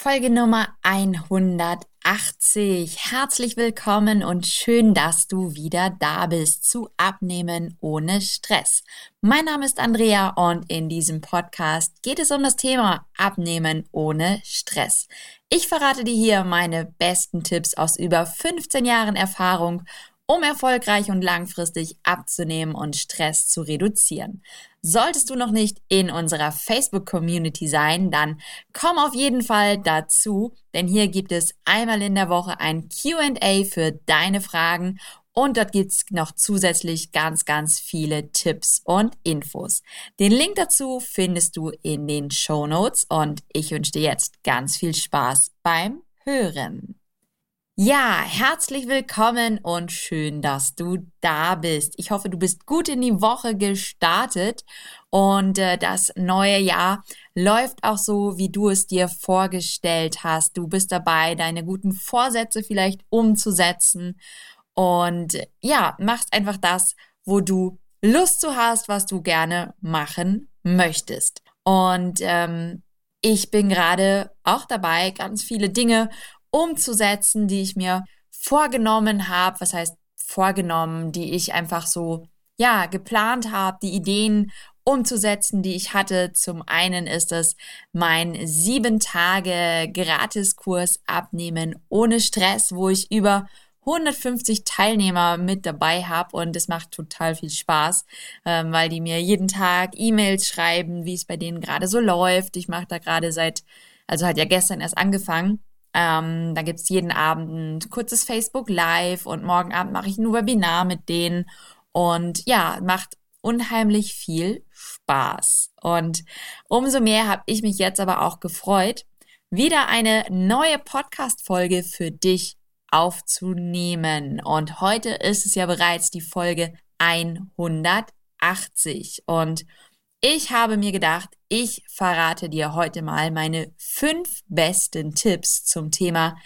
Folge Nummer 180. Herzlich willkommen und schön, dass du wieder da bist zu Abnehmen ohne Stress. Mein Name ist Andrea und in diesem Podcast geht es um das Thema Abnehmen ohne Stress. Ich verrate dir hier meine besten Tipps aus über 15 Jahren Erfahrung um erfolgreich und langfristig abzunehmen und Stress zu reduzieren. Solltest du noch nicht in unserer Facebook-Community sein, dann komm auf jeden Fall dazu, denn hier gibt es einmal in der Woche ein QA für deine Fragen und dort gibt's noch zusätzlich ganz, ganz viele Tipps und Infos. Den Link dazu findest du in den Show Notes und ich wünsche dir jetzt ganz viel Spaß beim Hören. Ja, herzlich willkommen und schön, dass du da bist. Ich hoffe, du bist gut in die Woche gestartet und äh, das neue Jahr läuft auch so, wie du es dir vorgestellt hast. Du bist dabei, deine guten Vorsätze vielleicht umzusetzen und ja, machst einfach das, wo du Lust zu hast, was du gerne machen möchtest. Und ähm, ich bin gerade auch dabei, ganz viele Dinge umzusetzen, die ich mir vorgenommen habe. Was heißt vorgenommen, die ich einfach so, ja, geplant habe, die Ideen umzusetzen, die ich hatte. Zum einen ist es mein sieben Tage Gratiskurs abnehmen ohne Stress, wo ich über 150 Teilnehmer mit dabei habe und es macht total viel Spaß, ähm, weil die mir jeden Tag E-Mails schreiben, wie es bei denen gerade so läuft. Ich mache da gerade seit, also hat ja gestern erst angefangen ähm, da gibt's jeden Abend ein kurzes Facebook Live und morgen Abend mache ich ein Webinar mit denen. Und ja, macht unheimlich viel Spaß. Und umso mehr habe ich mich jetzt aber auch gefreut, wieder eine neue Podcast-Folge für dich aufzunehmen. Und heute ist es ja bereits die Folge 180. Und ich habe mir gedacht, ich verrate dir heute mal meine fünf besten Tipps zum Thema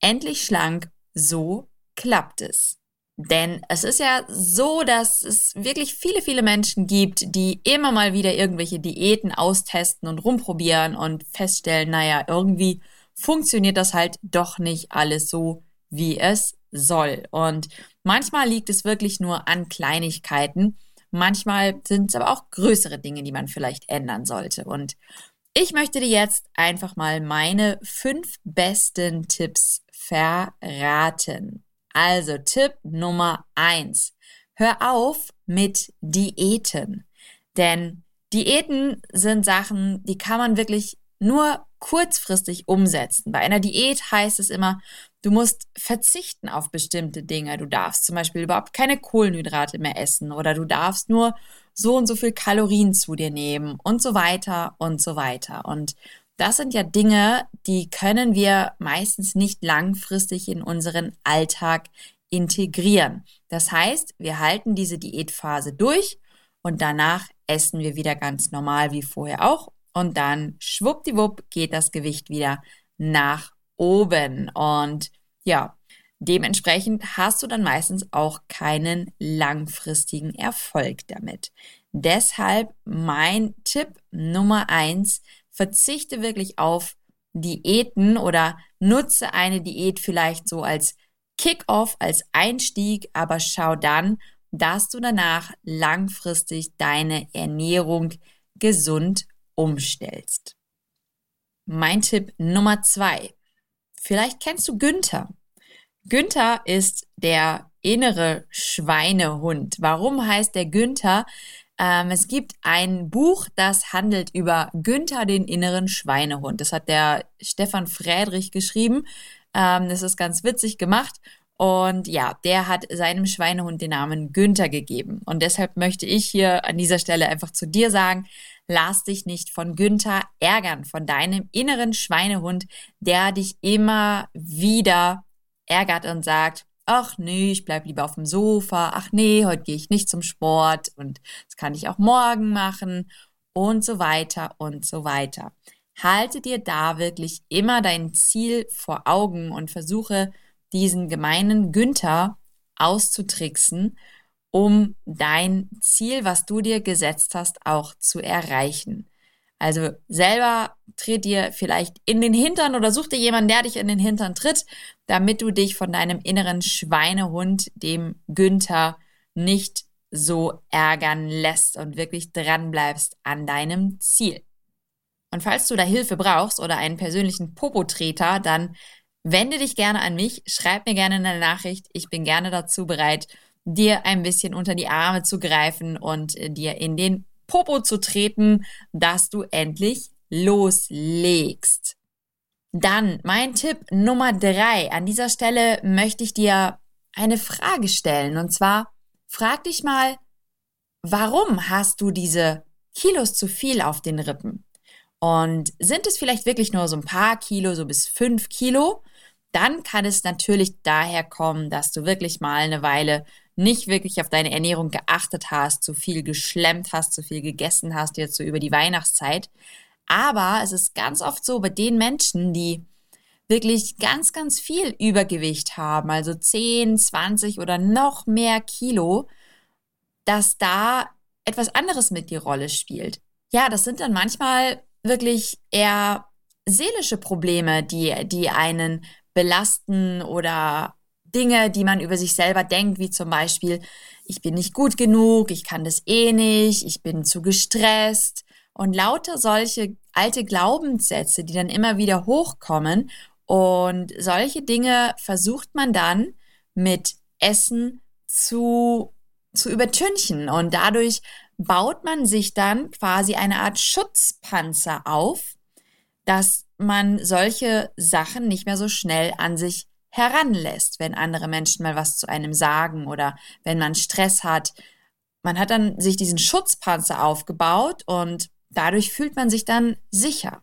endlich schlank, so klappt es. Denn es ist ja so, dass es wirklich viele, viele Menschen gibt, die immer mal wieder irgendwelche Diäten austesten und rumprobieren und feststellen, naja, irgendwie funktioniert das halt doch nicht alles so, wie es soll. Und manchmal liegt es wirklich nur an Kleinigkeiten. Manchmal sind es aber auch größere Dinge, die man vielleicht ändern sollte. Und ich möchte dir jetzt einfach mal meine fünf besten Tipps verraten. Also Tipp Nummer eins. Hör auf mit Diäten. Denn Diäten sind Sachen, die kann man wirklich nur kurzfristig umsetzen. Bei einer Diät heißt es immer, du musst verzichten auf bestimmte Dinge. Du darfst zum Beispiel überhaupt keine Kohlenhydrate mehr essen oder du darfst nur so und so viel Kalorien zu dir nehmen und so weiter und so weiter. Und das sind ja Dinge, die können wir meistens nicht langfristig in unseren Alltag integrieren. Das heißt, wir halten diese Diätphase durch und danach essen wir wieder ganz normal wie vorher auch und dann schwuppdiwupp geht das Gewicht wieder nach oben. Und ja, dementsprechend hast du dann meistens auch keinen langfristigen Erfolg damit. Deshalb mein Tipp Nummer eins, verzichte wirklich auf Diäten oder nutze eine Diät vielleicht so als Kick-off, als Einstieg, aber schau dann, dass du danach langfristig deine Ernährung gesund umstellst. Mein Tipp Nummer zwei. Vielleicht kennst du Günther. Günther ist der innere Schweinehund. Warum heißt der Günther? Ähm, es gibt ein Buch, das handelt über Günther, den inneren Schweinehund. Das hat der Stefan Friedrich geschrieben. Ähm, das ist ganz witzig gemacht. Und ja, der hat seinem Schweinehund den Namen Günther gegeben. Und deshalb möchte ich hier an dieser Stelle einfach zu dir sagen, lass dich nicht von Günther ärgern, von deinem inneren Schweinehund, der dich immer wieder ärgert und sagt, ach nee, ich bleib lieber auf dem Sofa, ach nee, heute gehe ich nicht zum Sport und das kann ich auch morgen machen und so weiter und so weiter. Halte dir da wirklich immer dein Ziel vor Augen und versuche diesen gemeinen Günther auszutricksen um dein Ziel, was du dir gesetzt hast, auch zu erreichen. Also selber tritt dir vielleicht in den Hintern oder such dir jemanden, der dich in den Hintern tritt, damit du dich von deinem inneren Schweinehund, dem Günther, nicht so ärgern lässt und wirklich dran bleibst an deinem Ziel. Und falls du da Hilfe brauchst oder einen persönlichen Popotreter, dann wende dich gerne an mich, schreib mir gerne eine Nachricht. Ich bin gerne dazu bereit, dir ein bisschen unter die Arme zu greifen und äh, dir in den Popo zu treten, dass du endlich loslegst. Dann mein Tipp Nummer drei. An dieser Stelle möchte ich dir eine Frage stellen. Und zwar frag dich mal, warum hast du diese Kilos zu viel auf den Rippen? Und sind es vielleicht wirklich nur so ein paar Kilo, so bis fünf Kilo? Dann kann es natürlich daher kommen, dass du wirklich mal eine Weile nicht wirklich auf deine Ernährung geachtet hast, zu viel geschlemmt hast, zu viel gegessen hast, jetzt so über die Weihnachtszeit. Aber es ist ganz oft so bei den Menschen, die wirklich ganz, ganz viel Übergewicht haben, also 10, 20 oder noch mehr Kilo, dass da etwas anderes mit die Rolle spielt. Ja, das sind dann manchmal wirklich eher seelische Probleme, die, die einen belasten oder Dinge, die man über sich selber denkt, wie zum Beispiel, ich bin nicht gut genug, ich kann das eh nicht, ich bin zu gestresst. Und lauter solche alte Glaubenssätze, die dann immer wieder hochkommen. Und solche Dinge versucht man dann mit Essen zu, zu übertünchen. Und dadurch baut man sich dann quasi eine Art Schutzpanzer auf, dass man solche Sachen nicht mehr so schnell an sich heranlässt, wenn andere Menschen mal was zu einem sagen oder wenn man Stress hat. Man hat dann sich diesen Schutzpanzer aufgebaut und dadurch fühlt man sich dann sicher.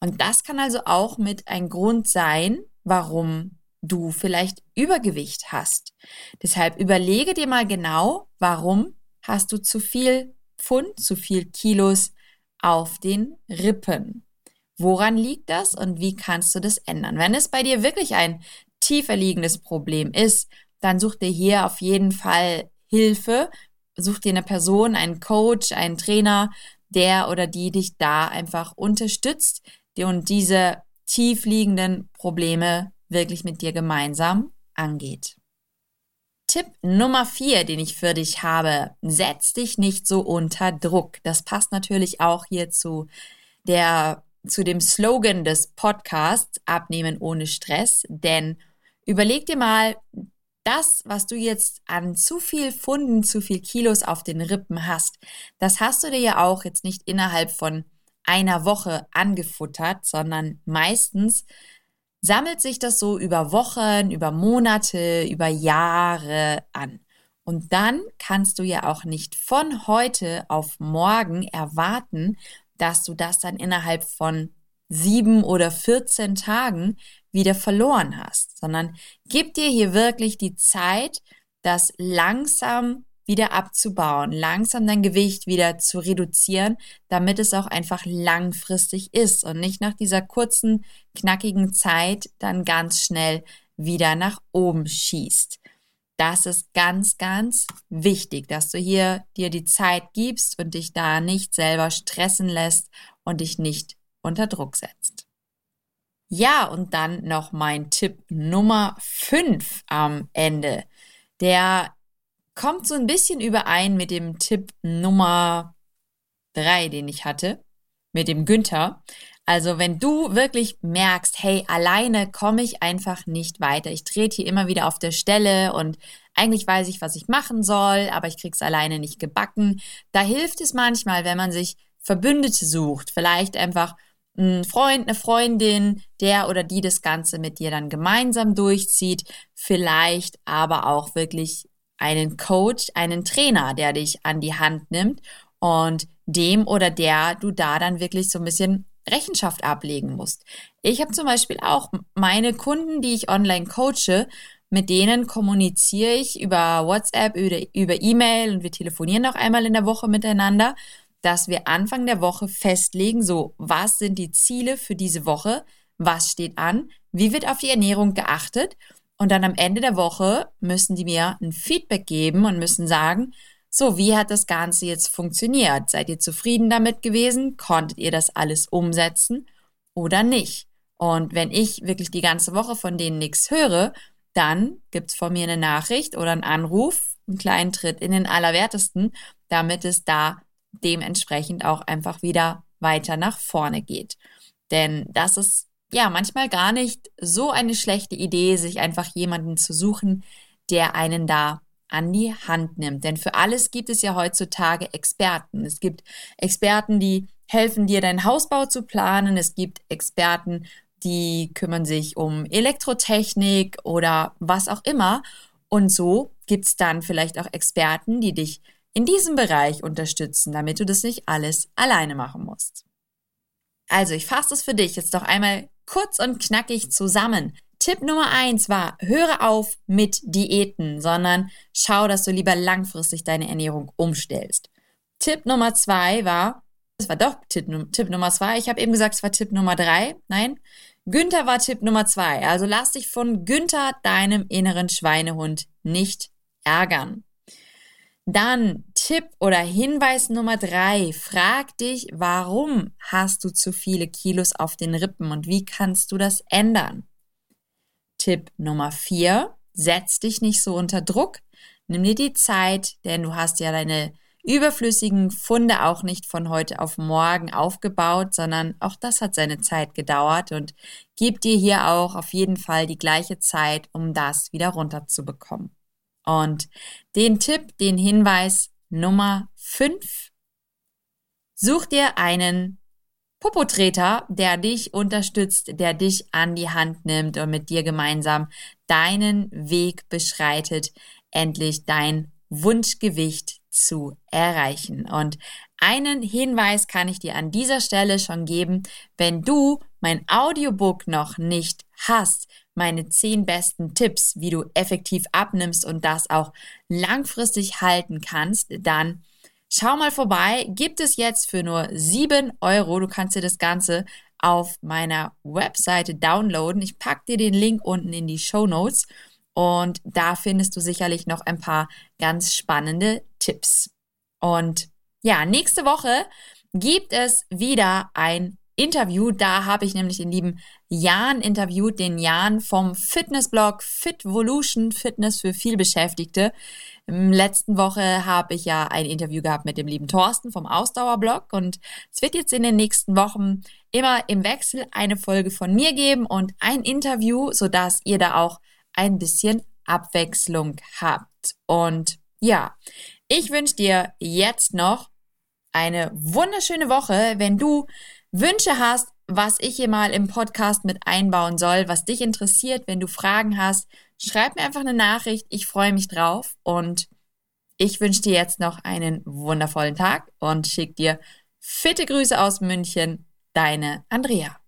Und das kann also auch mit ein Grund sein, warum du vielleicht Übergewicht hast. Deshalb überlege dir mal genau, warum hast du zu viel Pfund, zu viel Kilos auf den Rippen. Woran liegt das und wie kannst du das ändern? Wenn es bei dir wirklich ein tiefer liegendes Problem ist, dann such dir hier auf jeden Fall Hilfe. Such dir eine Person, einen Coach, einen Trainer, der oder die dich da einfach unterstützt und diese tief liegenden Probleme wirklich mit dir gemeinsam angeht. Tipp Nummer vier, den ich für dich habe, setz dich nicht so unter Druck. Das passt natürlich auch hier zu der zu dem Slogan des Podcasts Abnehmen ohne Stress, denn überleg dir mal, das, was du jetzt an zu viel Funden, zu viel Kilos auf den Rippen hast, das hast du dir ja auch jetzt nicht innerhalb von einer Woche angefuttert, sondern meistens sammelt sich das so über Wochen, über Monate, über Jahre an. Und dann kannst du ja auch nicht von heute auf morgen erwarten, dass du das dann innerhalb von sieben oder 14 Tagen wieder verloren hast, sondern gib dir hier wirklich die Zeit, das langsam wieder abzubauen, langsam dein Gewicht wieder zu reduzieren, damit es auch einfach langfristig ist und nicht nach dieser kurzen, knackigen Zeit dann ganz schnell wieder nach oben schießt. Das ist ganz, ganz wichtig, dass du hier dir die Zeit gibst und dich da nicht selber stressen lässt und dich nicht unter Druck setzt. Ja, und dann noch mein Tipp Nummer 5 am Ende. Der kommt so ein bisschen überein mit dem Tipp Nummer 3, den ich hatte, mit dem Günther. Also wenn du wirklich merkst, hey, alleine komme ich einfach nicht weiter. Ich trete hier immer wieder auf der Stelle und eigentlich weiß ich, was ich machen soll, aber ich krieg's alleine nicht gebacken. Da hilft es manchmal, wenn man sich Verbündete sucht. Vielleicht einfach ein Freund, eine Freundin, der oder die das Ganze mit dir dann gemeinsam durchzieht. Vielleicht aber auch wirklich einen Coach, einen Trainer, der dich an die Hand nimmt und dem oder der du da dann wirklich so ein bisschen Rechenschaft ablegen musst. Ich habe zum Beispiel auch meine Kunden, die ich online coache, mit denen kommuniziere ich über WhatsApp, über E-Mail und wir telefonieren auch einmal in der Woche miteinander, dass wir Anfang der Woche festlegen, so, was sind die Ziele für diese Woche, was steht an, wie wird auf die Ernährung geachtet und dann am Ende der Woche müssen die mir ein Feedback geben und müssen sagen, So, wie hat das Ganze jetzt funktioniert? Seid ihr zufrieden damit gewesen? Konntet ihr das alles umsetzen oder nicht? Und wenn ich wirklich die ganze Woche von denen nichts höre, dann gibt's von mir eine Nachricht oder einen Anruf, einen kleinen Tritt in den Allerwertesten, damit es da dementsprechend auch einfach wieder weiter nach vorne geht. Denn das ist ja manchmal gar nicht so eine schlechte Idee, sich einfach jemanden zu suchen, der einen da an die Hand nimmt. Denn für alles gibt es ja heutzutage Experten. Es gibt Experten, die helfen dir, deinen Hausbau zu planen. Es gibt Experten, die kümmern sich um Elektrotechnik oder was auch immer. Und so gibt es dann vielleicht auch Experten, die dich in diesem Bereich unterstützen, damit du das nicht alles alleine machen musst. Also, ich fasse es für dich jetzt noch einmal kurz und knackig zusammen. Tipp Nummer eins war, höre auf mit Diäten, sondern schau, dass du lieber langfristig deine Ernährung umstellst. Tipp Nummer zwei war, das war doch Tipp, Tipp Nummer zwei. Ich habe eben gesagt, es war Tipp Nummer drei. Nein, Günther war Tipp Nummer zwei. Also lass dich von Günther, deinem inneren Schweinehund, nicht ärgern. Dann Tipp oder Hinweis Nummer drei. Frag dich, warum hast du zu viele Kilos auf den Rippen und wie kannst du das ändern? Tipp Nummer vier. Setz dich nicht so unter Druck. Nimm dir die Zeit, denn du hast ja deine überflüssigen Funde auch nicht von heute auf morgen aufgebaut, sondern auch das hat seine Zeit gedauert und gib dir hier auch auf jeden Fall die gleiche Zeit, um das wieder runterzubekommen. Und den Tipp, den Hinweis Nummer 5, such dir einen Popotreter, der dich unterstützt, der dich an die Hand nimmt und mit dir gemeinsam deinen Weg beschreitet, endlich dein Wunschgewicht zu erreichen. Und einen Hinweis kann ich dir an dieser Stelle schon geben, wenn du mein Audiobook noch nicht hast, meine zehn besten Tipps, wie du effektiv abnimmst und das auch langfristig halten kannst, dann schau mal vorbei. Gibt es jetzt für nur sieben Euro. Du kannst dir das Ganze auf meiner Webseite downloaden. Ich packe dir den Link unten in die Show Notes und da findest du sicherlich noch ein paar ganz spannende Tipps. Und ja, nächste Woche gibt es wieder ein Interview. Da habe ich nämlich den lieben Jan interviewt, den Jan vom Fitnessblog Fitvolution, Fitness für vielbeschäftigte. Im letzten Woche habe ich ja ein Interview gehabt mit dem lieben Thorsten vom Ausdauerblog und es wird jetzt in den nächsten Wochen immer im Wechsel eine Folge von mir geben und ein Interview, sodass ihr da auch ein bisschen Abwechslung habt. Und ja, ich wünsche dir jetzt noch eine wunderschöne Woche. Wenn du Wünsche hast, was ich hier mal im Podcast mit einbauen soll, was dich interessiert, wenn du Fragen hast, schreib mir einfach eine Nachricht. Ich freue mich drauf und ich wünsche dir jetzt noch einen wundervollen Tag und schick dir fitte Grüße aus München. Deine Andrea.